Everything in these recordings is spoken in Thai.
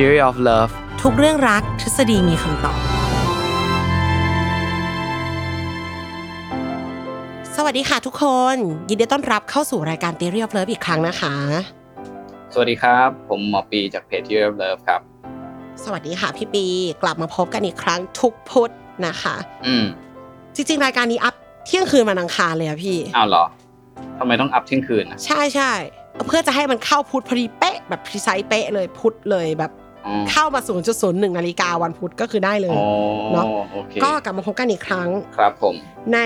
Theory of Love ทุกเรื่องรักทฤษฎีมีคำตอบ สวัสดีค่ะทุกคน ยินดีต้อนรับเข้าสู่รายการ Theory of Love อีกครั้งนะคะ สวัสดีครับ ผมหมอปีจากเพจ Theory of Love ครับ สวัสดีค่ะพี่ปี กลับมาพบกันอีกครั้งทุกพุธนะคะ อืมจริงๆ รายการนี้ up เที่ยงคืนวันอังคารเลยอะพี่ อ้าวเหรอทำไมต้อง up เที่ยงคืนนะใช่ใช่เพื่อจะให้มันเข้าพุธพอดีเป๊ะแบบ precise เป๊ะเลยพุธเลยแบบอ๋อ เข้ามา 0.01 นาฬิกาวันพุธก็คือได้เลยอ๋อเนอะโอเคก็กลับมาพบกันอีกครั้งครับผมใน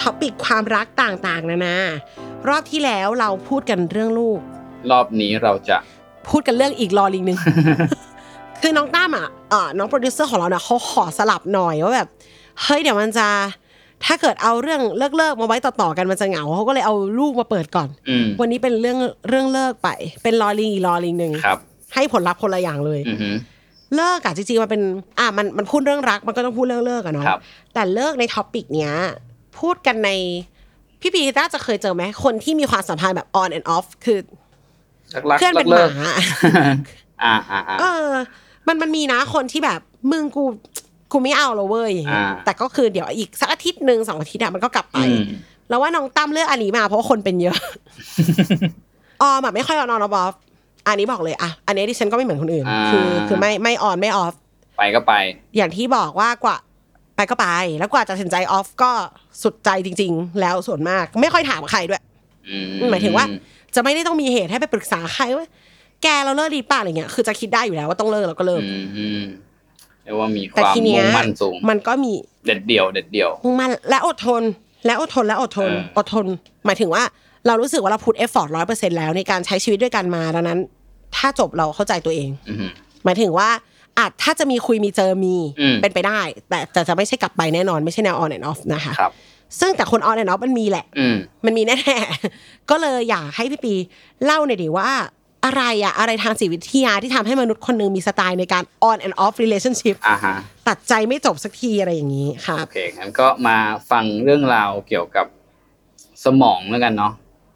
topic ความรักต่างๆ นะนะรอบที่แล้วเราพูดกันเรื่องลูก รอบนี้เราจะพูดกันเรื่องอีกลอลิงหนึ่งคือน้องตั้มอะเอ่อน้องโปรดิวเซอร์ของเราเนี่ยเขาขอสลับหน่อยว่าแบบเฮ้ยเดี๋ยวมันจะ ถ้าเกิดเอาเรื่องเลิกเลิกๆมาไว้ต่อๆกันมันจะเหงาเขาก็เลยเอาลูกมาเปิดก่อนอืมวันนี้เป็นเรื่องเรื่องเลิกไป เป็นลอลิงอีกลอลิงหนึ่งครับ ให้ผลลัพธ์คนละอย่างเลยอือหือเลิกอะจริงๆมันเป็นอะมันมันพูดเรื่องรัก มันก็ต้องพูดเรื่องเลิกอะเนาะครับแต่เลิกใน topic เนี้ยพูดกันในพี่ปีน่าจะเคยเจอไหมคนที่มีความสัมพันธ์แบบ on and off คือรักๆเพื่อนเป็นเลิกหมาๆอ่าอ่าอ่าเออ มันมันมีนะคนที่แบบมึงกูกูไม่เอาแล้วเว้ยอย่างเงี้ยอ่าแต่ก็คือเดี๋ยวอีกสักอาทิตย์หนึ่งสองอาทิตย์อะมันก็กลับไปอืมแล้วว่าน้องตั้มเลือกอันนี้มาเพราะว่าคนเป็นเยอะออมอะไม่ค่อยออนออฟ อันนี้บอกเลยอะอันนี้ดิฉันก็ไม่เหมือนคนอื่นอ่าคือคือไม่ไม่ออนไม่ออฟไปก็ไป อย่างที่บอกว่ากว่าไปก็ไป แล้วกว่าจะตัดสินใจออฟก็สุดใจจริง ๆ แล้วส่วนมาก ไม่ค่อยถามใครด้วยอืมหมายถึงว่า จะไม่ได้ต้องมีเหตุให้ไปปรึกษาใครว่าแกเราเลิกดีป่ะอะไรเงี้ยคือจะคิดได้อยู่แล้วว่าต้องเลิกเราก็เลิกอืมอืมเรียกว่ามีความแต่ทีเนี้ยมุ่งมั่นสูงมันก็มีเด็ดเดี่ยว เด็ดเดี่ยวมุ่งมั่นและอดทน และอดทนและอดทนเอออดทน หมายถึงว่า เรารู้สึกว่าเรา put effort ร้อยเปอร์เซ็นต์แล้วในการใช้ชีวิตด้วยกันมาดังนั้น ถ้าจบเราเข้าใจตัวเองอือหือหมายถึงว่าอาจถ้าจะมีคุยมีเจอมีอืมเป็นไปได้ แต่แต่จะไม่ใช่กลับไปแน่นอนไม่ใช่แนว on and off นะคะครับซึ่งแต่คน on and off มันมีแหละอืมมันมีแน่ๆก็เลยอยากให้พี่ปีเล่าหน่อยดิว่าอะไรอะอะไรทางจิตวิทยาที่ทำให้มนุษย์คนหนึ่งมีสไตล์ในการ on and off relationship อ่าฮะตัดใจไม่จบสักทีอะไรอย่างนี้ครัโอบเคงั้นก็มาฟังเรื่องราวเกี่ยวกับสมองแล้วกันเนาะ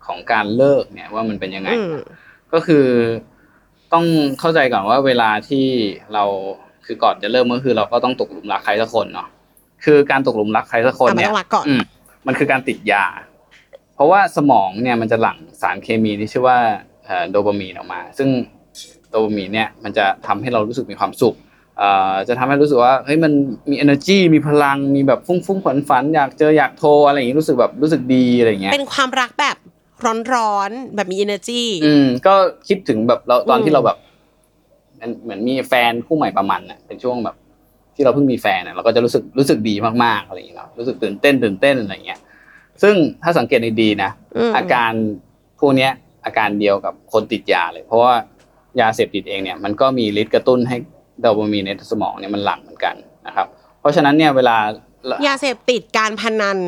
ของการเลิกเนี่ยว่ามันเป็นยังไงอืมก็คือต้องเข้าใจก่อนว่าเวลาที่เราคือก่อนจะเริ่มก็คือเราก็ต้องตกหลุมรักใครสักคนเนาะคือการตกหลุมรักใครสักคนอะมันเนี่ยต้องรักก่อนอืมมันคือการติดยา เพราะว่าสมองเนี่ยมันจะหลั่งสารเคมีที่ชื่อว่าเอ่อโดปามีนออกมา ซึ่งโดปามีนเนี่ยมันจะทำให้เรารู้สึกมีความสุขเอ่อจะทำให้รู้สึกว่าเฮ้ยมันมี energy มีพลังมีแบบฟุ้งฟุ้งฝันฝันๆอยากเจออยากโทรอะไรอย่างนี้รู้สึกแบบรู้สึกดีอะไรอย่างเงี้ยเป็นความรักแบบ ร้อนๆแบบมี energy อืมก็คิดถึงแบบเราตอนอืมที่เราแบบมันเหมือนมีแฟนคู่ใหม่ประมาณน่ะเป็นช่วงแบบ ที่เราเพิ่งมีแฟนน่ะเราก็จะรู้สึกรู้สึกดีมากๆอะไรอย่างเงี้ยเนาะรู้สึกตื่นเต้นตื่นเต้นอะไรอย่างเงี้ย ซึ่งถ้าสังเกตดีๆนะมอาการพวกเนี้ย อาการเดียวกับคนติดยาเลย เพราะว่ายาเสพติดเองเนี่ยมันก็มีฤทธิ์กระตุ้นให้โดปามีนในสมองเนี่ยมันหลั่งเหมือนกันนะครับ เพราะฉะนั้นเนี่ยเวลายาเสพติดการพนัน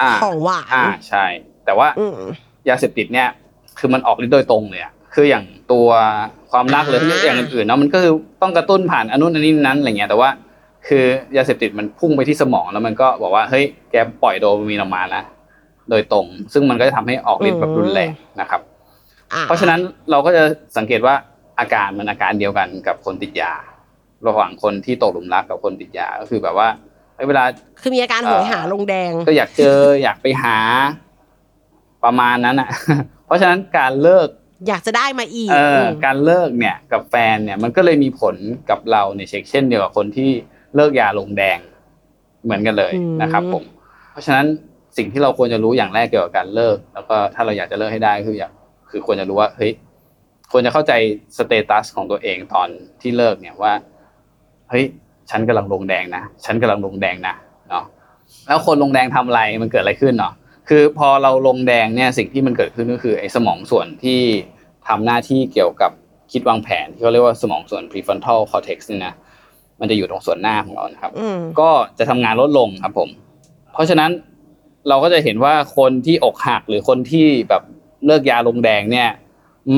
อ่าของหวานอ่าใช่ แต่ว่าอืม ยาเสพติดเนี่ย คือมันออกฤทธิ์โดยตรงเลยอะคืออย่างตัวความรักหรืออ่าอย่างอื่นๆเนาะมันก็คือต้องกระตุ้นผ่านอนนุนอันนี้นั้นอะไรเงี้ยแต่ว่า คือยาเสพติดมันพุ่งไปที่สมองแล้วมันก็บอกว่าเฮ้ยแกปล่อยโดปามีนออกมานะโดยตรง ซึ่งมันก็จะทำให้ออกฤทธิ์แบบรุนแรงนะครับอ่เพราะฉะนั้นเราก็จะสังเกตว่าอาการมันอาการเดียวกันกับคนติดยา ระหว่างคนที่ตกหลุมรักกับคนติดยาก็คือแบบว่าเฮ้ยเวลาคือมีอาการโหยหาลงแดงก็อยากเจออยากไปหา ประมาณนั้นอะ เพราะฉะนั้นการเลิกอยากจะได้มาอีกเออมการเลิกเนี่ยกับแฟนเนี่ยมันก็เลยมีผลกับเราในเช็คเช่นเดียวกับคนที่เลิกยาลงแดงเหมือนกันเลยนะครับ ผม เพราะฉะนั้นสิ่งที่เราควรจะรู้อย่างแรกเกี่ยวกับการเลิก แล้วก็ถ้าเราอยากจะเลิกให้ได้คืออยากคือควรจะรู้ว่าเฮ้ยควรจะเข้าใจสเตตัสของตัวเองตอนที่เลิกเนี่ยว่าเฮ้ยฉันกำลังลงแดงนะฉันกำลังลงแดงนะเนาะแล้วคนลงแดงทำอะไรมันเกิดอะไรขึ้นเนาะ คือพอเราลงแดงเนี่ยสิ่งที่มันเกิดขึ้นก็คือไอ้สมองส่วนที่ทำหน้าที่เกี่ยวกับคิดวางแผนที่เขาเรียกว่าสมองส่วน prefrontal cortex นี่นะมันจะอยู่ตรงส่วนหน้าของเรานะครับอืมก็จะทำงานลดลงครับผม เพราะฉะนั้นเราก็จะเห็นว่าคนที่อกหักหรือคนที่แบบเลิกยาลงแดงเนี่ย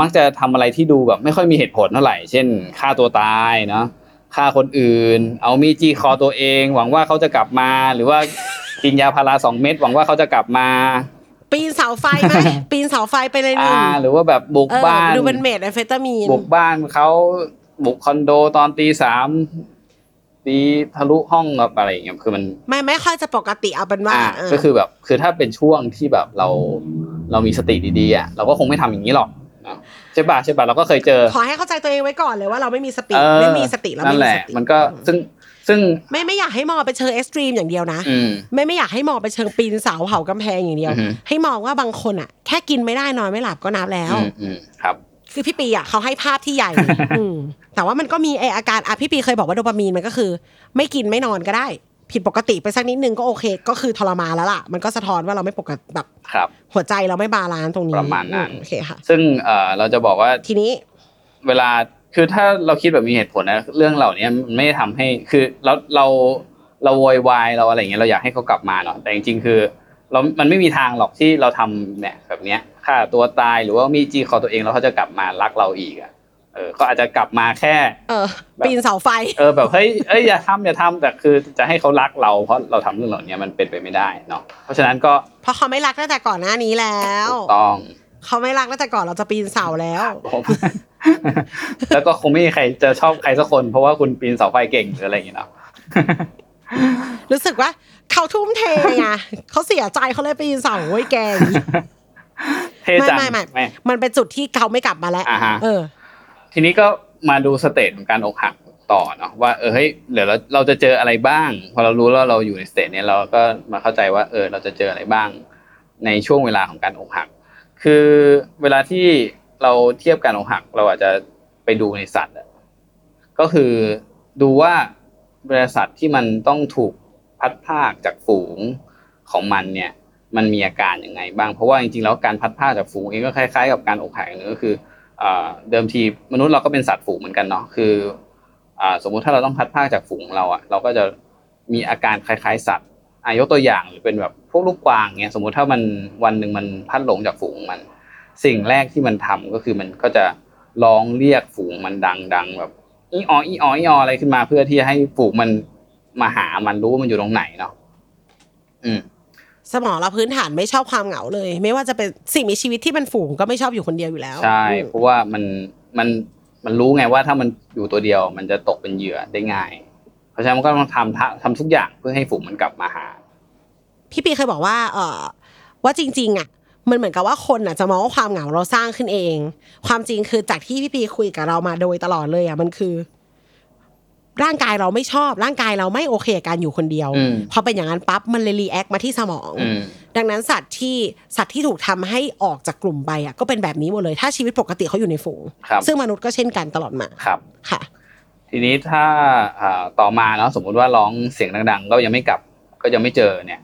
มักจะทำอะไรที่ดูแบบไม่ค่อยมีเหตุผลเท่าไหร่ เช่นฆ่าตัวตายเนาะ ฆ่าคนอื่น เอามีดจี้คอตัวเอง หวังว่าเขาจะกลับมา หรือว่ากินยาพาราสองเม็ดหวังว่าเขาจะกลับมา ปีนเสาไฟไหมปีนเสาไฟไปเลยหนึ่อ่างหรือว่าแบบบุกเออบ้านดูเป็นเมดแอมเฟตามีนบุกบ้านเขาบุกคอนโดตอนตีสามตีทะลุห้องแบบอะไรอย่างเงี้ยคือมัน ไม่ไม่ค่อยจะปกติเอาเป็นว่าอ่าเออก็คือแบบ คือถ้าเป็นช่วงที่แบบเราเรามีสติดีๆอะเราก็คงไม่ทำอย่างนี้หรอกเนอะใช่ป่ะใช่ป่ะเราก็เคยเจอ ขอให้เข้าใจตัวเองไว้ก่อนเลยว่าเราไม่มีสติเออไม่มีสติเรานั่ไม่นแหมีละสติมันก็ซึ่งซึ่งไม่ไม่อยากให้มองไปเชิงเอ็กซ์ตรีมอย่างเดียวนะอืมไม่ไม่อยากให้มองไปเชิงปีนเสาเผากำแพงอย่างเดียวอือฮึให้มองว่าบางคนอะ แค่กินไม่ได้นอนไม่หลับก็นับแล้วอืมอืมครับ คือพี่ปีอะเขาให้ภาพที่ใหญ่อืมแต่ว่ามันก็มีไออาการอะพี่ปีเคยบอกว่าโดปามีนมันก็คือ ไม่กินไม่นอนก็ได้ ผิดปกติไปสักนิดนึงก็โอเค ก็คือทรมานแล้วล่ะ มันก็สะท้อนว่าเราไม่ปกติแบบครับหัวใจเราไม่ balance ตรงนี้ประมาณนั้นอืมโอเคค่ะ ซึ่งเอ่อเราจะบอกว่าทีนี้ เวลาคือถ้าเราคิดแบบมีเหตุผลนะเรื่องเหล่านี้มันไม่ได้ทำให้คือเราเราเราโวยวายเราอะไรอย่างเงี้ยเราอยากให้เขากลับมาเนาะแต่จริงๆ คือเรามันไม่มีทางหรอกที่เราทำเนี่ยแบบเนี้ยฆ่าตัวตายหรือว่ามีดจี้คอตัวเองแล้วเขาจะกลับมารักเราอีกอะเออเขาอาจจะกลับมาแค่ เออแบบปีนเสาไฟ เออแบบเฮ้ยเอ้ยอย่าทำอย่าทำแต่คือจะให้เขารักเราเพราะเราทำเรื่องเหล่านี้มันเป็นไปไม่ได้เนาะเพราะฉะนั้นก็เพราะเขาไม่รักตั้งแต่ก่อนหน้านี้แล้วถูกต้องเขาไม่รักตั้งแต่ก่อนเราจะปีนเสาแล้วผมแล้วก็คงไม่มีใครจะชอบใครสักคน เพราะว่าคุณปีนเสาไฟเก่งหรืออะไรอย่างเงี้ยเนาะรู้สึกว่าเขาทุ่มเทไงเขาเสียใจเขาเลยปีนเสาไฟอุ๊ยแกอย่างงี้เท่จังไม่ไม่ไม่มันเป็นจุดที่เขาไม่กลับมาแล้วอ่าฮะเออ ทีนี้ก็มาดู stage ของการอกหักต่อเนาะว่าเออเฮ้ยเดี๋ยวเราเราจะเจออะไรบ้าง พอเรารู้แล้วเราอยู่ใน stage เนี้ยเราก็มาเข้าใจว่าเออเราจะเจออะไรบ้าง ในช่วงเวลาของการอกหัก คือเวลาที่เราเทียบการอกหัก เราอาจจะไปดูในสัตว์ก็คือดูว่าบริษัทที่มันต้องถูกพัดพากจากฝูงของมันเนี่ยมันมีอาการยังไงบ้างเพราะว่าจริงๆแล้วการพัดพาจากฝูงเองก็คล้ายๆกับการอกหักนึงก็คือ เดิมทีมนุษย์เราก็เป็นสัตว์ฝูงเหมือนกันเนาะคืออสมมุติถ้าเราต้องพัดพากจากฝูงเราอะเราก็จะมีอาการคล้ายๆ สัตว์อายกตัวอย่างหรือเป็นแบบพวกลูกกวางเงี้ยสมมุติถ้ามันวันหนึ่งมันพัดหลงจากฝูงมัน สิ่งแรกที่มันทำก็คือมันก็จะร้องเรียกฝูงมันดังๆแบบอีอออีอออีอออะไรขึ้นมาเพื่อที่จะให้ฝูงมันมาหามันรู้ว่ามันอยู่ตรงไหนเนาะอืม สมองเราพื้นฐานไม่ชอบความเหงาเลย ไม่ว่าจะเป็นสิ่งมีชีวิตที่มันฝูงก็ไม่ชอบอยู่คนเดียวอยู่แล้ว ใช่อืมเพราะว่ามันมันมันรู้ไงว่าถ้ามันอยู่ตัวเดียว มันจะตกเป็นเหยื่อได้ง่าย เพราะฉะนั้นมันก็ต้องทำทำทำทุกอย่างเพื่อให้ฝูงมันกลับมาหา พี่ปีเคยบอกว่า เออว่าจริง ๆ อะ มันเหมือนกับว่าคนอะจะมองว่าความเหงาเราสร้างขึ้นเอง ความจริงคือจากที่พี่ปีคุยกับเรามาโดยตลอดเลยอะมันคือ ร่างกายเราไม่ชอบ ร่างกายเราไม่โอเคกับการอยู่คนเดียวอืมพอเป็นอย่างนั้นปั๊บมันเลย react มาที่สมองอืมดังนั้นสัตว์ที่สัตว์ที่ถูกทำให้ออกจากกลุ่มไปอะก็เป็นแบบนี้หมดเลยถ้าชีวิตปกติเขาอยู่ในฝูงครับซึ่งมนุษย์ก็เช่นกันตลอดมาครับค่ะ ทีนี้ถ้าอ่าต่อมาเนาะสมมุติว่าร้องเสียงดัง ๆ ก็ยังไม่กลับก็ยังไม่เจอเนี่ย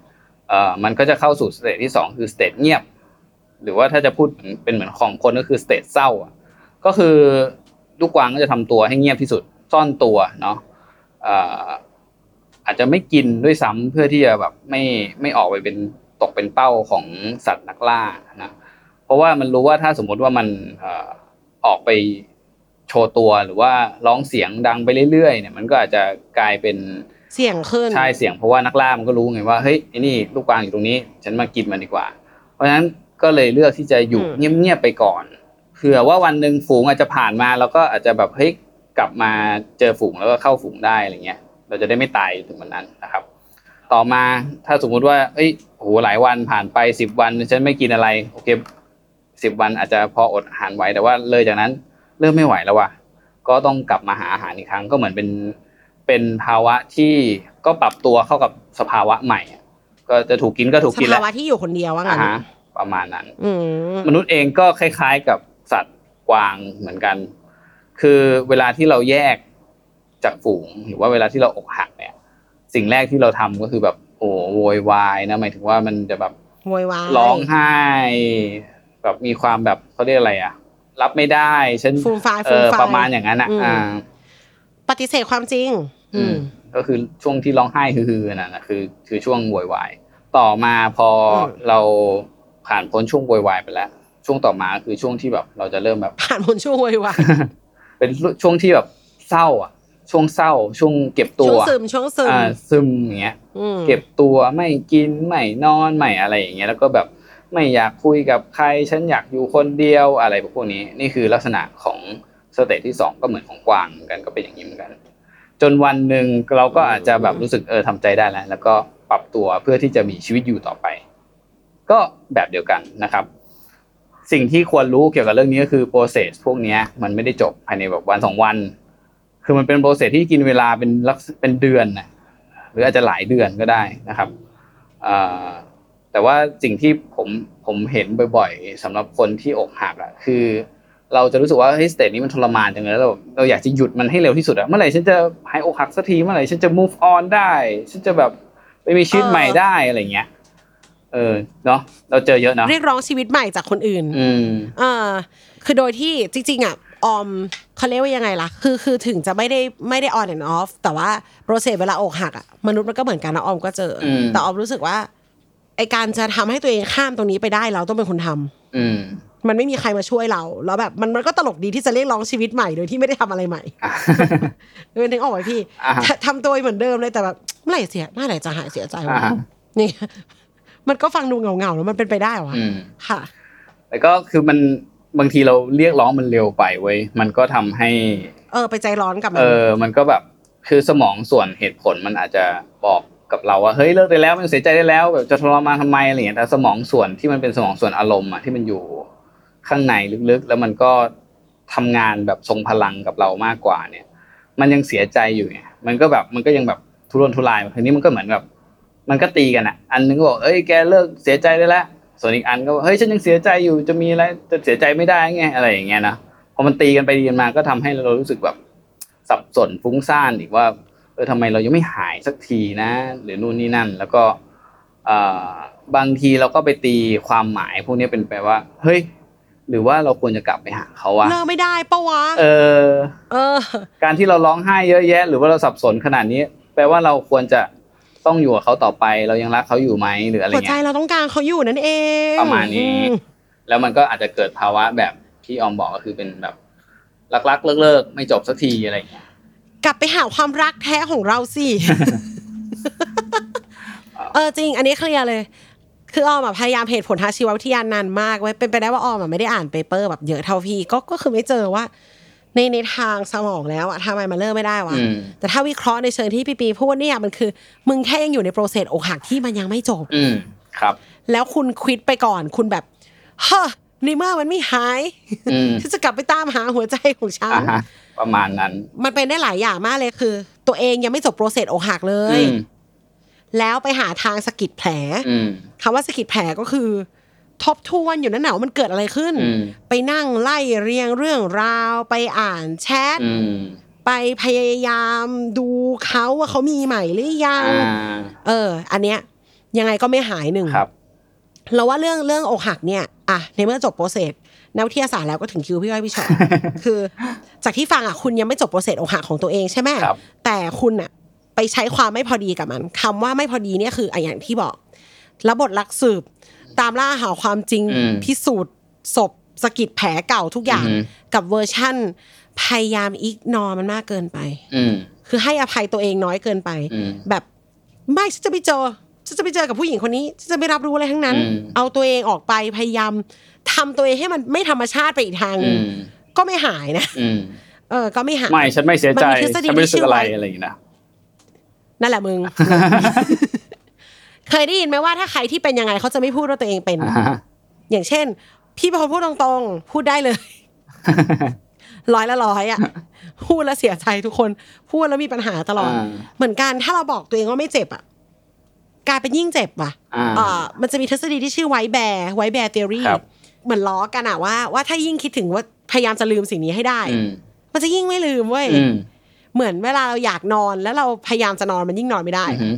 เอ่อมันก็จะเข้าสู่ stage ที่สองคือ stage เงียบ หรือว่าถ้าจะพูดเหมือนเป็นเหมือนของคนก็คือ stage เศร้าอะก็คือลูกกวางก็จะทำตัวให้เงียบที่สุด ซ่อนตัวเนาะเอ่ออาจจะไม่กินด้วยซ้ำเพื่อที่จะแบบไม่ไม่ออกไปเป็นตกเป็นเป้าของสัตว์นักล่านะเพราะว่ามันรู้ว่าถ้าสมมติว่ามันเอ่อออกไปโชว์ตัวหรือว่าร้องเสียงดังไปเรื่อยๆเนี่ยมันก็อาจจะกลายเป็นเสี่ยงขึ้นใช่เสียงเพราะว่านักล่ามันก็รู้ไงว่าเฮ้ยไอ้นี่ลูกกวางอยู่ตรงนี้ ฉันมากินมันดีกว่า เพราะฉะนั้นก็เลยเลือกที่จะอยู่อืมเงียบๆไปก่อนเผื่อว่าวันหนึ่งฝูงอาจจะผ่านมา แล้วก็อาจจะแบบเฮ้ย กลับมาเจอฝูงแล้วก็เข้าฝูงได้อะไรเงี้ย เราจะได้ไม่ตายถึงวันนั้นนะครับตต่อมาถ้าสมมุติว่าเอ้ยโอ้โหหลายวันผ่านไปสิบวันฉันไม่กินอะไรโอเคสิบวันอาจจะพออดอาหารไหวแต่ว่าเลยจากนั้นเริ่มไม่ไหวแล้วว่ะก็ต้องกลับมาหาอาหารอีกครั้งก็เหมือนเป็นเป็นภาวะที่ก็ปรับตัวเข้ากับสภาวะใหม่อะก็จะถูกกินก็ถูกสกินแหภาละวะที่อยู่คนเดียวว่างั้อ่านฮะประมาณนั้นอืมมนุษย์เองก็คล้าย ๆกับสัตว์กวางเหมือนกัน คือเวลาที่เราแยกจากฝูงหรือว่าเวลาที่เราอกหักเนี่ย สิ่งแรกที่เราทำก็คือแบบโอ้โวยวายนะหมายถึงว่ามันจะแบบโวยวายร้องไห้ แบบมีความแบบเขาเรียกอะไรอะรับไม่ได้ฉันฟูมฟายเอฟูมอฟายประมาณอย่างนั้นอะอืมอ่าปฏิเสธความจริง อืมก็คือช่วงที่ร้องไห้ฮือๆนั่นนะคือ คือช่วงโวยวายต่อมาพออมเราผ่านพ้นช่วงโวยวายไปแล้ว ช่วงต่อมาคือช่วงที่แบบเราจะเริ่มแบบผ่านพ้นช่วงโวยวาย เป็นช่วงที่แบบเศร้าอะ ช่วงเศร้า ช่วงเก็บตัช่ววงซึมช่วงซึมอ่าซึมอย่างเงี้ยอืมเก็บตัวไม่กินไม่นอนไม่อะไรอย่างเงี้ยแล้วก็แบบไม่อยากคุยกับใครฉันอยากอยู่คนเดียวอะไรพวกนี้ นี่คือลักษณะของสเตจที่สองก็เหมือนของกวางเหมือนกันก็เป็นอย่างนี้เหมือนกัน จนวันหนึ่งเราก็อาจจะแบบรู้สึกเออทำใจได้แล้วแล้วก็ปรับตัวเพื่อที่จะมีชีวิตอยู่ต่อไป ก็แบบเดียวกันนะครับ สิ่งที่ควรรู้เกี่ยวกับเรื่องนี้ก็คือ process พวกนี้มันไม่ได้จบภายในแบบวันสองวัน คือมันเป็น process ที่กินเวลาเป็นลักเป็นเดือนนะหรืออาจจะหลายเดือนก็ได้นะครับแต่ว่าสิ่งที่ผมผมเห็นบ่อยๆสำหรับคนที่อกหักอะคือ เราจะรู้สึกว่าเฮ้ย stage นี้มันทรมานจังเลยแล้วเราเราอยากจะหยุดมันให้เร็วที่สุดอะเมื่อไหร่ฉันจะหายอกหักสักทีเมื่อไหร่ฉันจะ move on ได้ ฉันจะแบบไปมีชีวิตใหม่ได้อะไรเงี้ย เออเนาะเราเจอเยอะเนาะเรียกร้องชีวิตใหม่จากคนอื่น อืมเออคือโดยที่จริงๆอะออมเขาเรียกว่ายังไงล่ะ คือคือถึงจะไม่ได้ไม่ได้ on and off แต่ว่า process เวลาอกหักอะมนุษย์มันก็เหมือนกันนะออมก็เจออมแต่ออมรู้สึกว่าไอการจะทำให้ตัวเองข้ามตรงนี้ไปได้เราต้องเป็นคนทำอืมมันไม่มีใครมาช่วยเรา แล้วแบบมันมันก็ตลกดีที่จะเรียกร้องชีวิตใหม่โดยที่ไม่ได้ทำอะไรใหม่อะเออนึกออกไหมพี่อ่าฮะทำทำตัวเหมือนเดิมเลยแต่แบบเมื่อไหร่เสียเมื่อไหร่จะหายเสียใจวะอ่าฮะนี่ มันก็ฟังดูเหงาๆแล้วมันเป็นไปได้วะอืมค่ะแต่ก็คือมันบางทีเราเรียกร้องมันเร็วไปเว้ยมันก็ทำให้ เออ ไปใจร้อนกับมัเออ มันก็แบบคือสมองส่วนเหตุผลมันอาจจะบอกกับเราว่าเฮ้ยเลิกได้แล้วมันเสียใจได้แล้วแบบจะทรมานทำไมอะไรอย่างเงี้ยแต่สมองส่วนที่มันเป็นสมองส่วนอารมณ์อะที่มันอยู่ข้างในลึกๆ แล้วมันก็ทำงานแบบทรงพลังกับเรามากกว่าเนี่ย มันยังเสียใจอยู่ไงมันก็แบบมันก็ยังแบบทุรนทุรายทีนี้มันก็เหมือนแบบ มันก็ตีกันอะ อันนึงก็บอกเอ้ยแกเลิกเสียใจได้แล้วส่วนอีกอันก็บอกเฮ้ยฉันยังเสียใจอยู่จะมีอะไรจะเสียใจไม่ได้ไงอะไรอย่างเงี้ยนะพอมันตีกันไปตีกันมาก็ทำให้เรารู้สึกแบบสับสนฟุ้งซ่านอีกว่าเออทำไมเรายังไม่หายสักทีนะ หรือนู่นนี่นั่น แล้วก็เอ่อบางทีเราก็ไปตีความหมายพวกนี้เป็นแปลว่า เฮ้ย หรือว่าเราควรจะกลับไปหาเขาวะเลิกไม่ได้ปะวะเออ เออ การที่เราร้องไห้เยอะแยะ หรือว่าเราสับสนขนาดนี้ แปลว่าเราควรจะ ต้องอยู่กับเขาต่อไปเรายังรักเขาอยู่ไหมหรืออะไรหัวใจเงี้ยเราต้องการเขาอยู่นั่นเองประมาณนี้ อืมแล้วมันก็อาจจะเกิดภาวะแบบที่ออมบอกก็คือเป็นแบบรักๆเลิกๆไม่จบสักทีอะไรเงี้ยกลับไปหาความรักแท้ของเราสิ เออจริง อันนี้เคลียร์เลย คือออมอะพยายามเหตุผลทางชีววิทยานานมากไว้ยเป็นไปได้ว่าออมอะไม่ได้อ่าน paper แบบเยอะเท่าพี่ก็ก็คือไม่เจอว่า ในในทางสมองแล้วอะทำไมมันเลิกไม่ได้วะอืมแต่ถ้าวิเคราะห์ในเชิงที่พี่ปีพูดเนี่ยมันคือ มึงแค่ยังอยู่ใน process อกหักที่มันยังไม่จบอืมครับ แล้วคุณ quit ไปก่อน คุณแบบเฮ้อในเมื่อมันไม่หายอืมฉันจะกลับไปตามหาหัวใจของฉันอ่าฮะประมาณนั้น มันเป็นได้หลายอย่างมากเลยคือ ตัวเองยังไม่จบโปรเซสอกหักเลยอืมแล้วไปหาทางสะกิดแผลอืมคำว่าสะกิดแผลก็คือ ทบทวนอยู่นั่นหนาว่ามันเกิดอะไรขึ้นอืมไปนั่งไล่เรียงเรื่องราวไปอ่านแชทอืมไปพยายามดูเขาว่าเขามีใหม่หรือยังอ่าเออ อันเนี้ย ยังไงก็ไม่หายหนึ่งครับเราว่าเรื่องเรื่องอกหักเนี่ยอะในเมื่อจบโปรเซสนักวิทยาศาสตร์แล้วก็ถึงคิวพี่อ้อยพี่ชอตคือ จากที่ฟังอะคุณยังไม่จบ process อกหักของตัวเองใช่ไหมครับแต่คุณอะ ไปใช้ความไม่พอดีกับมันคำว่าไม่พอดีเนี่ยคืออะอย่างที่บอกับบทนักสืบ ตามล่าหาความจริงอืมพิสูจน์ศพสะกิดแผลเก่าทุกอย่างอือฮึกับเวอร์ชั่น พยายาม ignore มันมากเกินไปอืมคือให้อภัยตัวเองน้อยเกินไปอืมแบบไม่ฉันจะไปเจอฉันจะไปเจอกับผู้หญิงคนนี้ฉันจะไม่รับรู้อะไรทั้งนั้นอืมเอาตัวเองออกไปพยายามทำตัวเองให้มันไม่ธรรมชาติไปอีกทางหอืนึ่งมก็ไม่หายนะอืมเออ ก็ไม่หายไม่ฉันไม่เสียใจมันมีทฤษฎีฉันไม่รู้สึกอะไรที่ชื่อว่าอะไรอย่างงี้นะนั่นแหละมึง เคยได้ยินไหมว่าถ้าใครที่เป็นยังไงเขาจะไม่พูดว่าตัวเองเป็นอ่าฮะอย่างเช่น พี่เป็นคนพูดตรงๆ พูดได้เลยร้อยละร้อยอะพูดแล้วเสียใจทุกคน พูดแล้วมีปัญหาตลอดอ่าเหมือนกันถ้าเราบอกตัวเองว่าไม่เจ็บอะกลายเป็นยิ่งเจ็บว่ะอ่าอ่ามันจะมีทฤษฎีที่ชื่อ white bear white bear theory ครับเหมือนล้อกันอะว่าว่าถ้ายิ่งคิดถึงว่าพยายามจะลืมสิ่งนี้ให้ได้อืมมันจะยิ่งไม่ลืมเว้ยอืมเหมือนเวลาเราอยากนอนแล้วเราพยายามจะนอนมันยิ่งนอนไม่ได้อือหือ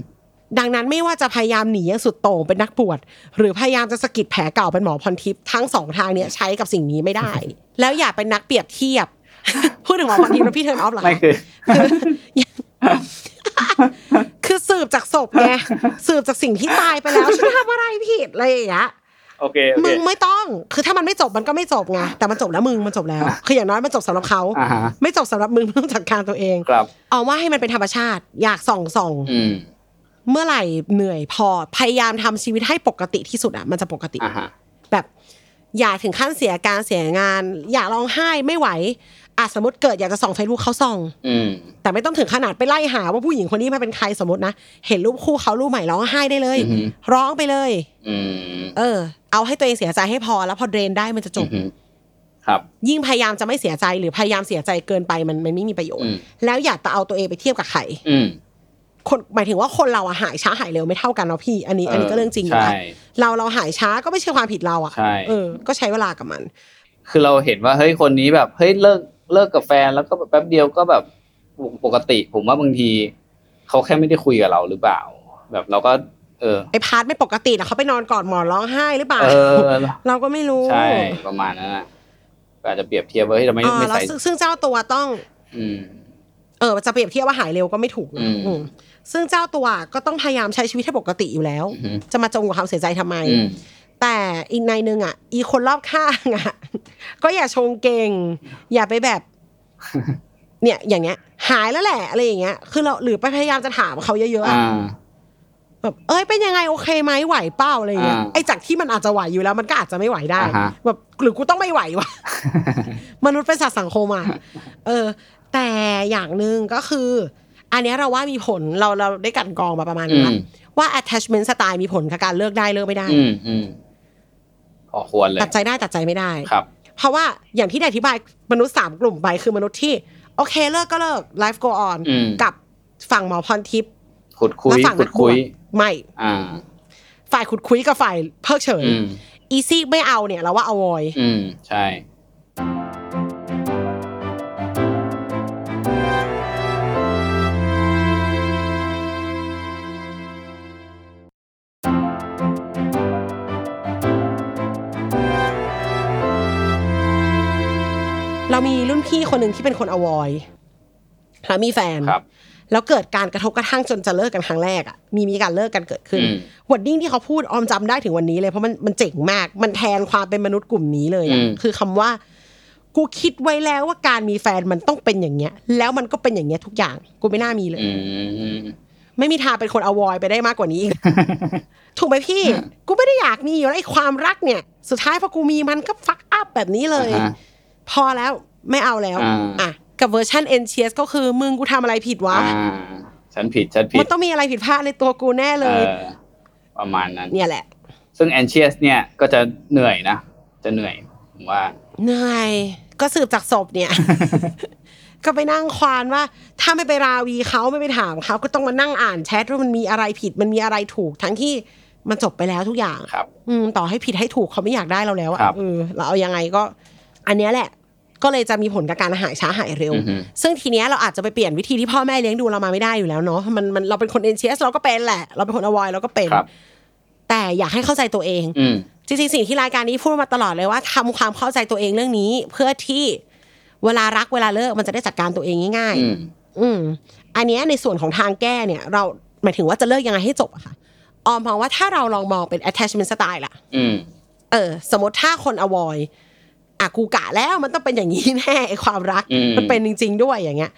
ดังนั้นไม่ว่าจะพยายามหนีอย่างสุดโต่งเป็นนักบวชหรือพยายามจะสะกิดแผลเก่าเป็นหมอพรทิพย์ทั้งสองทางเนี้ยใช้กับสิ่งนี้ไม่ได้ แล้วอย่าเป็นนักเปรียบเทียบ พูดถึงหมอพรทิพย์แล้วพี่ turn off เหรอคะไม่คือคือสืบจากศพไงสืบจากสิ่งที่ตายไปแล้วฉันทำอะไรผิดอะไรอย่างเงี้ยโอเคโอเคมึงไม่ต้อง คือถ้ามันไม่จบมันก็ไม่จบไงแต่มันจบแล้วมึงมันจบแล้ว คืออย่างน้อยมันจบสำหรับเขาอ่าฮะไม่จบสำหรับมึงมึงต้องจัดการตัวเองครับเอาว่าให้มันเป็นธรรมชาติ อยากส่องส่องอืม เมื่อไหร่เหนื่อยพอพยายามทำชีวิตให้ปกติที่สุดอะมันจะปกติอ่าฮะแบบอย่าถึงขั้นเสียการเสียงาน อย่าร้องไห้ไม่ไหวอะสมมติเกิดอยากจะส่องเฟซบุ๊กเขาส่องอืมแต่ไม่ต้องถึงขนาดไปไล่หาว่าผู้หญิงคนนี้มาเป็นใครสมมตินะเห็นรูปคู่เขารูปใหม่ร้องไห้ได้เลยอือหือร้องไปเลยอืมเออ เอาให้ตัวเองเสียใจให้พอแล้วพอเดรนได้มันจะจบอือหือครับ ยิ่งพยายามจะไม่เสียใจหรือพยายามเสียใจเกินไปมันมันไม่มีประโยชอืน์มแล้วอย่าจะเอาตัวเองไปเทียบกับใครอืม คนหมายถึงว่าคนเราอะหายช้าหายเร็วไม่เท่ากันเนาะพี่ อันนี้อันนี้ก็เรื่องจริงอยู่ใช่แล้วเราเราหายช้าก็ไม่ใช่ความผิดเราอะใช่เออ ก็ใช้เวลากับมัน คือเราเห็นว่าเฮ้ยคนนี้แบบเฮ้ยเลิกเลิกกับแฟนแล้วก็แบบแป๊บเดียวก็แบบปกติ ผมว่าบางทีเขาแค่ไม่ได้คุยกับเราหรือเปล่า แบบเราก็ เออไอ้ part ไม่ปกตินะเขาไปนอนกอดหมอนร้องไห้หรือเปล่าเออเราก็ไม่รู้ใช่ประมาณนั้นนะก็อาจจะเปรียบเทียบว่าเฮ้ยเราไม่อ่าไม่แล้วใส่ซึ่งซึ่งเจ้าตัวต้อง อืมเออจะเปรียบเทียบว่าหายเร็วก็ไม่ถูกนะอืมอืม ซึ่งเจ้าตัวก็ต้องพยายามใช้ชีวิตให้ปกติอยู่แล้วอือหือจะมาจมกับความเสียใจทำไมอืมแต่อีกในหนึ่งอะ อีคนรอบข้างอะ ก็อย่าชงเก่ง อย่าไปแบบ เนี่ยอย่างเงี้ย หายแล้วแหละอะไรอย่างเงี้ย คือเราหรือไปพยายามจะถามเขาเยอะๆอ่าอะแบบเอ้ยเป็นยังไงโอเคไหมไหวเป้าอะไรอย่างเงี้ยอ่าไอ้จากที่มันอาจจะไหวอยู่แล้ว มันก็อาจจะไม่ไหวได้อ่าฮะแบบหรือกูต้องไม่ไหววะมนุษย์เป็นสัตว์สังคมอะเออ แต่อย่างหนึ่งก็คือ อันเนี้ยเราว่ามีผลเราเราได้กลันกรองมาประมาณนึงละอืมว่า attachment style มีผลกับการเลิกได้เลิกไม่ได้อืมอืมพอควรเลยตัดใจได้ตัดใจไม่ได้ครับ เพราะว่าอย่างที่ได้อธิบายมนุษย์สามกลุ่มไปคือมนุษย์ที่ โอเคเลิกก็เลิก life go on อืมกับฝั่งหมอพรทิพย์ขุดคุและยฝั่งขุนัดกบคุวยชไม่อ่าฝ่ายขุดคุยกับฝ่ายเพิกเฉยอืมไอ้ที่ไม่เอาเนี่ยเราว่า avoid อืมใช่เรามีรุ่น พี่คนหนึ่งที่เป็นคน avoid แล้วมีแฟนครับ แล้วเกิดการกระทบกระทั่งจนจะเลิกกันครั้งแรกอะมีมีการเลิกกันเกิดขึ้นอืมวอดดิ้งที่เขาพูดออมจำได้ถึงวันนี้เลยเพราะมันมันเจ๋งมาก มันแทนความเป็นมนุษย์กลุ่มนี้เลยอะอืมคือคำว่า กูคิดไว้แล้วว่าการมีแฟนมันต้องเป็นอย่างเงี้ย แล้วมันก็เป็นอย่างเงี้ยทุกอย่าง กูไม่น่ามีเลยอืมไม่มีทางเป็นคนอวอยไปได้มากกว่านี้อีกถูกไหมพี่ กูไม่ได้อยากมีอยู่แล้วไอ้ความรักเนี่ย สุดท้ายพอกูมีมันก็ fuck up แบบนี้เลยอ่าฮะพอแล้ว ไม่เอาแล้ว อ่า อะ กับเวอร์ชัน anxious ก็คือมึงกูทำอะไรผิดวะ อ่าฉันผิดฉันผิดมันต้องมีอะไรผิดพลาดในตัวกูแน่เลย ออประมาณนั้น เนี่ยแหละ ซึ่ง anxious เนี่ยก็จะเหนื่อยนะ จะเหนื่อยผมว่า เหนื่อย ก็สืบจากศพเนี่ย ก็ไปนั่งควานว่า ถ้าไม่ไปราวีเขาไม่ไปถามเขาก็ต้องมานั่งอ่านแชทว่ามันมีอะไรผิดมันมีอะไรถูก ทั้งที่มันจบไปแล้วทุกอย่างครับอืมต่อให้ผิดให้ถูกเขาไม่อยากได้เราแล้วอะครับ เออเราเอายังไงก็ อันเนี้ยแหละ ก็เลยจะมีผลกับการหายช้าหายเร็วอือฮึซึ่งทีเนี้ยเราอาจจะไปเปลี่ยนวิธีที่พ่อแม่เลี้ยงดูเรามาไม่ได้อยู่แล้วเนาะมันมันเราเป็นคนเอ็นเชสเราก็เป็นแหละ เราเป็นคนอวอยเราก็เป็นครับแต่อยากให้เข้าใจตัวเองอืมจริงๆสิ่งที่รายการนี้พูดมาตลอดเลยว่าทำความเข้าใจตัวเองเรื่องนี้ เพื่อที่เวลารักเวลาเลิกมันจะได้จัดการตัวเองง่ายอืมๆอืมอันเนี้ยในส่วนของทางแก้เนี่ย เราหมายถึงว่าจะเลิกยังไงให้จบอะค่ะออมมองว่าถ้าเราลองมองเป็น attachment style ล่ะอืมเออ สมมติถ้าคน avoid อะกูกะแล้วมันต้องเป็นอย่างนี้แน่ไอ้ความรักอืมมันเป็นจริง ๆ ด้วยอย่างเงี้ย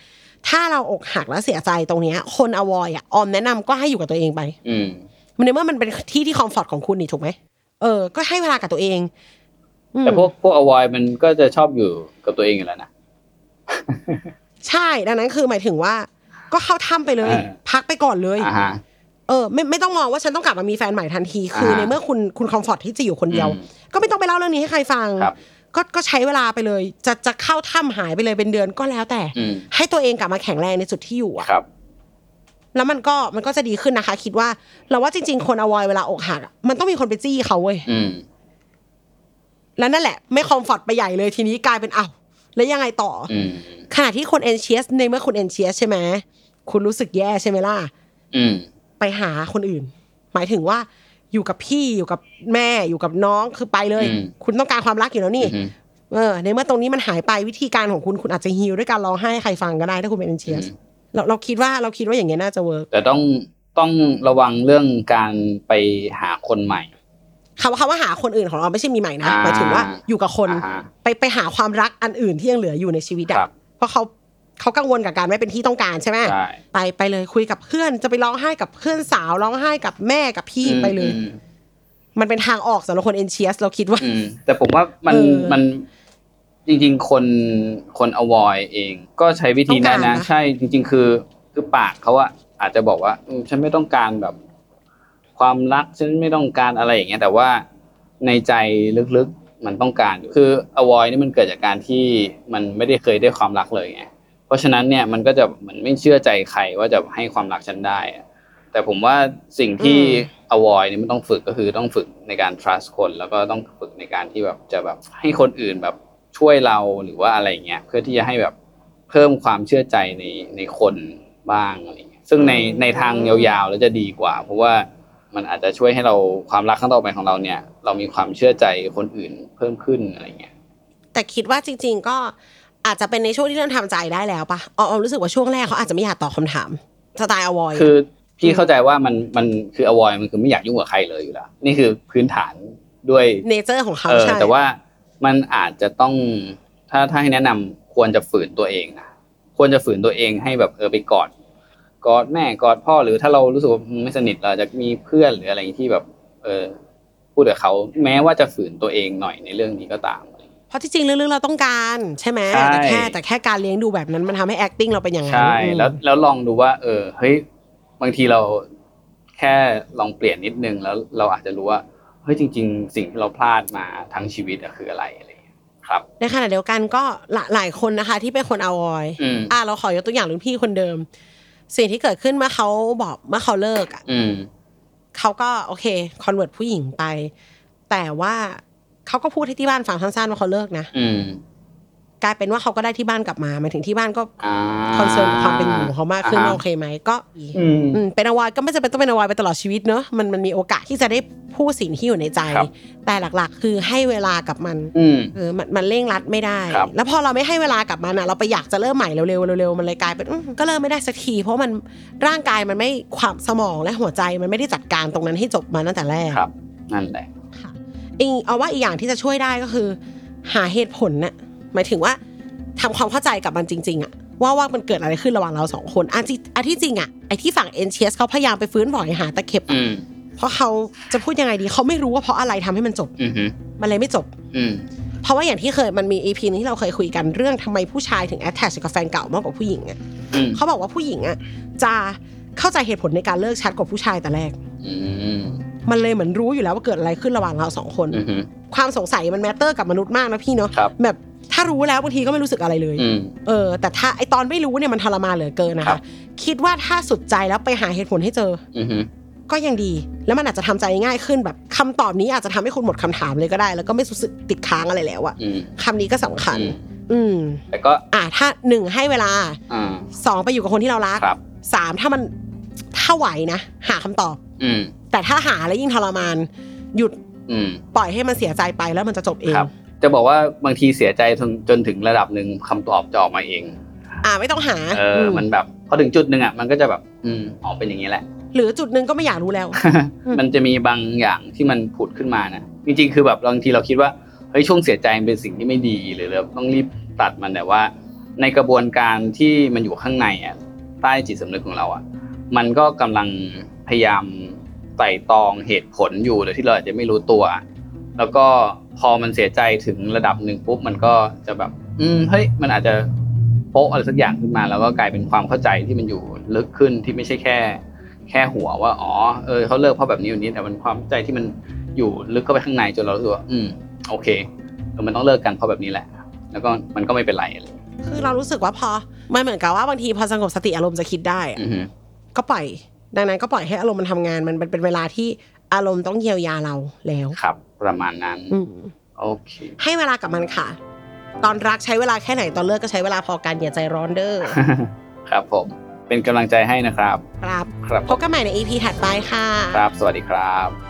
ถ้าเราอกหักแล้วเสียใจตรงเนี้ย คน avoid อะออมแนะนำก็ให้อยู่กับตัวเองไปอืมมันในเมื่อมันเป็นที่ที่คอมฟอร์ตของคุณนี่ถูกไหมเออ ก็ให้เวลากับตัวเองอืมแต่พวกพวก avoid มันก็จะชอบอยู่กับตัวเองอยู่แล้วนะใช่ดังนั้นคือหมายถึงว่า ก็เข้าถ้ำไปเลยเออพักไปก่อนเลยอ่าฮะเออไม่ไม่ต้องมองว่าฉันต้องกลับมามีแฟนใหม่ทันที คืออ่าในเมื่อคุณคุณคอมฟอร์ตที่จะอยู่คนเดียวอืมก็ไม่ต้องไปเล่าเรื่องนี้ให้ใครฟังครับ ก็ก็ใช้เวลาไปเลย จะจะเข้าถ้ำหายไปเลยเป็นเดือนก็แล้วแต่อืมให้ตัวเองกลับมาแข็งแรงในจุดที่อยู่อะครับ แล้วมันก็มันก็จะดีขึ้นนะคะ คิดว่า เราว่าจริง ๆ คนอวอยเวลาอกหักอะมันต้องมีคนไปจี้เขาเว้ยอืมแล้วนั่นแหละ ไม่ comfort ไปใหญ่เลยทีนี้กลายเป็นอ้าวแล้วยังไงต่อออืมขณะที่คน anxious ในเมื่อคุณ anxious ใช่ไหมคุณรู้สึกแย่ใช่ไหมล่ะ อืม ไปหาคนอื่น หมายถึงว่า อยู่กับพี่อยู่กับแม่อยู่กับน้องคือไปเลยอืมคุณต้องการความรักอยู่แล้วนี่อืมเออในเมื่อตรงนี้มันหายไปวิธีการของคุณคุณอาจจะ heal ด้วยการร้องไห้ให้ใครฟังก็ได้ถ้าคุณเป็น anxious อืมเราเราคิดว่าเราคิดว่าอย่างเงี้ยน่าจะ workแต่ต้องต้องระวังเรื่องการไปหาคนใหม่คำว่าคำว่าหาคนอื่นของเราไม่ใช่มีใหม่นะอ่าหมายถึงว่าอยู่กับคนอ่าฮะไปไปหาความรักอันอื่นที่ยังเหลืออยู่ในชีวิตครัอะบเพราะเขา เขากังวลกับการไม่เป็นที่ต้องการใช่ไหมใช่ไปไปเลยคุยกับเพื่อนจะไปร้องไห้กับเพื่อนสาวร้องไห้กับแม่กับพี่ไปเลยอืมมันเป็นทางออกสำหรับคนเอนเชียสเราคิดว่าอืมแต่ผมว่ามันเออมันจริง ๆ คนคน avoid เอง ก็ใช้วิธีนั้นต้องการนะนะใช่จริง ๆ คือคือปากเขาอะอาจจะบอกว่าอืมฉันไม่ต้องการแบบ ความรักฉันไม่ต้องการอะไรอย่างเงี้ยแต่ว่าในใจลึกๆมันต้องการอยู่คือ avoid นี่มันเกิดจากการที่มันไม่ได้เคยได้ความรักเลยไง เพราะฉะนั้นเนี่ยมันก็จะเหมือนไม่เชื่อใจใครว่าจะให้ความรักฉันได้อะแต่ผมว่าสิ่งที่ avoid นี่มันต้องฝึกก็คือต้องฝึกในการ trust คนแล้วก็ต้องฝึกในการที่แบบจะแบบให้คนอื่นแบบช่วยเราหรือว่าอะไรอย่างเงี้ยเพื่อที่จะให้แบบเพิ่มความเชื่อใจในในคนบ้างอะไรอย่างเงี้ยซึ่งในในทางยาวๆแล้วจะดีกว่า เพราะว่ามันอาจจะช่วยให้เราความรักครั้งต่อไปของเราเนี่ย เรามีความเชื่อใจคนอื่นเพิ่มขึ้นอะไรเงี้ยแต่คิดว่าจริง ๆก็ อาจจะเป็นในช่วงที่เริ่มทำใจได้แล้วปะออออมรู้สึกว่าช่วงแรกเขาอาจจะไม่อยากตอบคำถามสไตล์อวอยคือพี่เข้าใจว่ามันมันคือ avoid มันคือไม่อยากยุ่งกับใครเลยอยู่แล้วนี่คือพื้นฐานด้วยเนเจอร์ของเขาเออใช่แต่ว่ามันอาจจะต้องถ้าถ้าให้แนะนำควรจะฝืนตัวเองนะควรจะฝืนตัวเองให้แบบเออไปกอดกอดแม่กอดพ่อหรือถ้าเรารู้สึกว่าไม่สนิทเราจะมีเพื่อนหรืออะไรที่แบบ เออพูดกับเขาแม้ว่าจะฝืนตัวเองหน่อยในเรื่องนี้ก็ตาม เพราะที่จริงเรื่องๆเราต้องการใช่ไหมใช่ แต่แค่แต่แค่การเลี้ยงดูแบบนั้นมันทำให้ acting เราเป็นอย่างนั้นใช่อืม แล้วแล้วลองดูว่า เออเฮ้ยบางทีเราแค่ลองเปลี่ยนนิดนึงแล้วเราอาจจะรู้ว่าเฮ้ยจริง ๆ สิ่งที่เราพลาดมาทั้งชีวิตอะคืออะไรอะไรอย่างเงี้ยครับ ในขณะเดียวกันก็หลาหลายคนนะคะ ที่เป็นคนอวอย อืมอะเราขอยกตัวอย่างรุ่นพี่คนเดิม สิ่งที่เกิดขึ้นเมื่อเขาบอกเมื่อเขาเลิกอะอืมเขาก็โอเคคอนเวิร์ตผู้หญิงไป แต่ว่า เขาก็พูดให้ที่บ้านฟังสั้นๆว่าเขาเลิกนะอืมกลายเป็นว่าเขาก็ได้ที่บ้านกลับมาหมายถึงที่บ้านก็อ่าคอนเซิร์นกับความเป็นอยู่ของเขามากขึ้นว่าโอเคไหมก็อืมอืมเป็นอวอยก็ไม่จำเป็นต้องเป็นอวอยไปตลอดชีวิตเนอะมันมันมีโอกาสที่จะได้พูดสิ่งที่อยู่ในใจครับแต่หลักๆ คือให้เวลากับมันอืมเออมันมันเร่งรัดไม่ได้ครับแล้วพอเราไม่ให้เวลากับมันอะเราไปอยากจะเริ่มใหม่เร็วๆเร็วๆมันเลยกลายเป็นอืมก็เริ่มไม่ได้สักทีเพราะมันร่างกายมันไม่ความสมองและหัวใจมันไม่ได้จัดการตรงนั้นให้จบมาตั้งแต่แรกครับนั่นแหละ ค่ะอีกเอาว่าอีกอย่างที่จะช่วยได้ก็คือ หาเหตุผลน่ะหมายถึงว่าทำความเข้าใจกับมันจริง ๆอะว่าว่ามันเกิดอะไรขึ้นระหว่างเราสองคนอันที่อันที่จริงอะไอที่ฝั่งเอ็นเชสเขาพยายามไปฟื้นบ่อยหาตะเข็บอะอืมเพราะเขาจะพูดยังไงดีเขาไม่รู้ว่าเพราะอะไรทำให้มันจบอืมฮึมันเลยไม่จบอืมเพราะว่าอย่างที่เคยมันมีอีพีนึงที่เราเคยคุยกันเรื่องทำไมผู้ชายถึงแอ t แทชกับแฟนเก่ามากกว่าผู้หญิงอะอืมเขาบอกว่าผู้หญิงอะจะเข้าใจเหตุผลในการเลิกชัดกว่าผู้ชายแต่แรกอื มมันเลยเหมือนรู้อยู่แล้วว่าเกิดอะไรขึ้นระหว่างเราสองคนอืมฮึความสงสัยมันแมตเตอร์กับมนุษย์มากนะพี่เนาะครับแบบถ้ารู้แล้วบางทีก็ไม่รู้สึกอะไรเลยอืมเออ แต่ถ้าไอตอนไม่รู้เนี่ยมันทรมานเหลือเกินนะครัคะบคิดว่าถ้าสุดใจแล้วไปหาเหตุผลให้เจออืมฮึก็ยังดี แล้วมันอาจจะทำใจง่ายขึ้นแบบคำตอบนี้อาจจะทำให้คุณหมดคำถามเลยก็ได้ แล้วก็ไม่รู้สึกติดค้างอะไรแล้วอะอืมคำนี้ก็สำคัญอืมอืมแต่ก็ อะถ้าหนึ่งให้เวลาอ่าสองไปอยู่กับคนที่เรารักครับสามถ้ามันถ้าไหวนะหาคำตอบ อืม แต่ถ้าหาแล้วยิ่งทรมาน หยุดอืมปล่อยให้มันเสียใจไปแล้วมันจะจบเอง ครับ จะบอกว่าบางทีเสียใจจนจนถึงระดับหนึ่งคำตอบจะออกมาเอง อ่าไม่ต้องหาเอออมมันแบบพอถึงจุดหนึ่งอะมันก็จะแบบอืมออกเป็นอย่างนี้แหละ หรือจุดหนึ่งก็ไม่อยากรู้แล้ว อืม มันจะมีบางอย่างที่มันผุดขึ้นมานะจริงๆ คือแบบบางทีเราคิดว่าเฮ้ยช่วงเสียใจมันเป็นสิ่งที่ไม่ดีหรือเราต้องรีบตัดมันแต่ว่า ในกระบวนการที่มันอยู่ข้างในอะใต้จิตสำนึกของเราอะมันก็กำลังพยายาม ไต่ตองเหตุผลอยู่โดยที่เราอาจจะไม่รู้ตัว แล้วก็พอมันเสียใจถึงระดับหนึ่งปุ๊บมันก็จะแบบ อืมเฮ้ยมันอาจจะโป๊ะอะไรสักอย่างขึ้นมา แล้วก็กลายเป็นความเข้าใจที่มันอยู่ลึกขึ้นที่ไม่ใช่แค่ แค่หัวว่าอ๋อเออเขาเลิกเพราะแบบนี้แบบนี้แต่มันความใจที่มันอยู่ลึกเข้าไปข้างในจนเรารู้สึกว่าอืมโอเคเออมันต้องเลิกกันเพราะแบบนี้แหละ แล้วก็มันก็ไม่เป็นไรอะไรคือเรารู้สึกว่าพอมันเหมือนกับว่าบางทีพอสงบสติอารมณ์จะคิดได้อะอือฮึก็ปล่อย ดังนั้นก็ปล่อยให้อารมณ์มันทำงานมันเป็นเป็นเวลาที่อารมณ์ต้องเยียวยาเราแล้วครับ ประมาณนั้นอืมโอเค ให้เวลากับมันค่ะ ตอนรักใช้เวลาแค่ไหนตอนเลิกก็ใช้เวลาพอกันอย่าใจร้อนเด้อครับผมเป็นกำลังใจให้นะครับ ครับครับพบกันใหม่ใน EP ถัดไปค่ะ ครับ สวัสดีครับ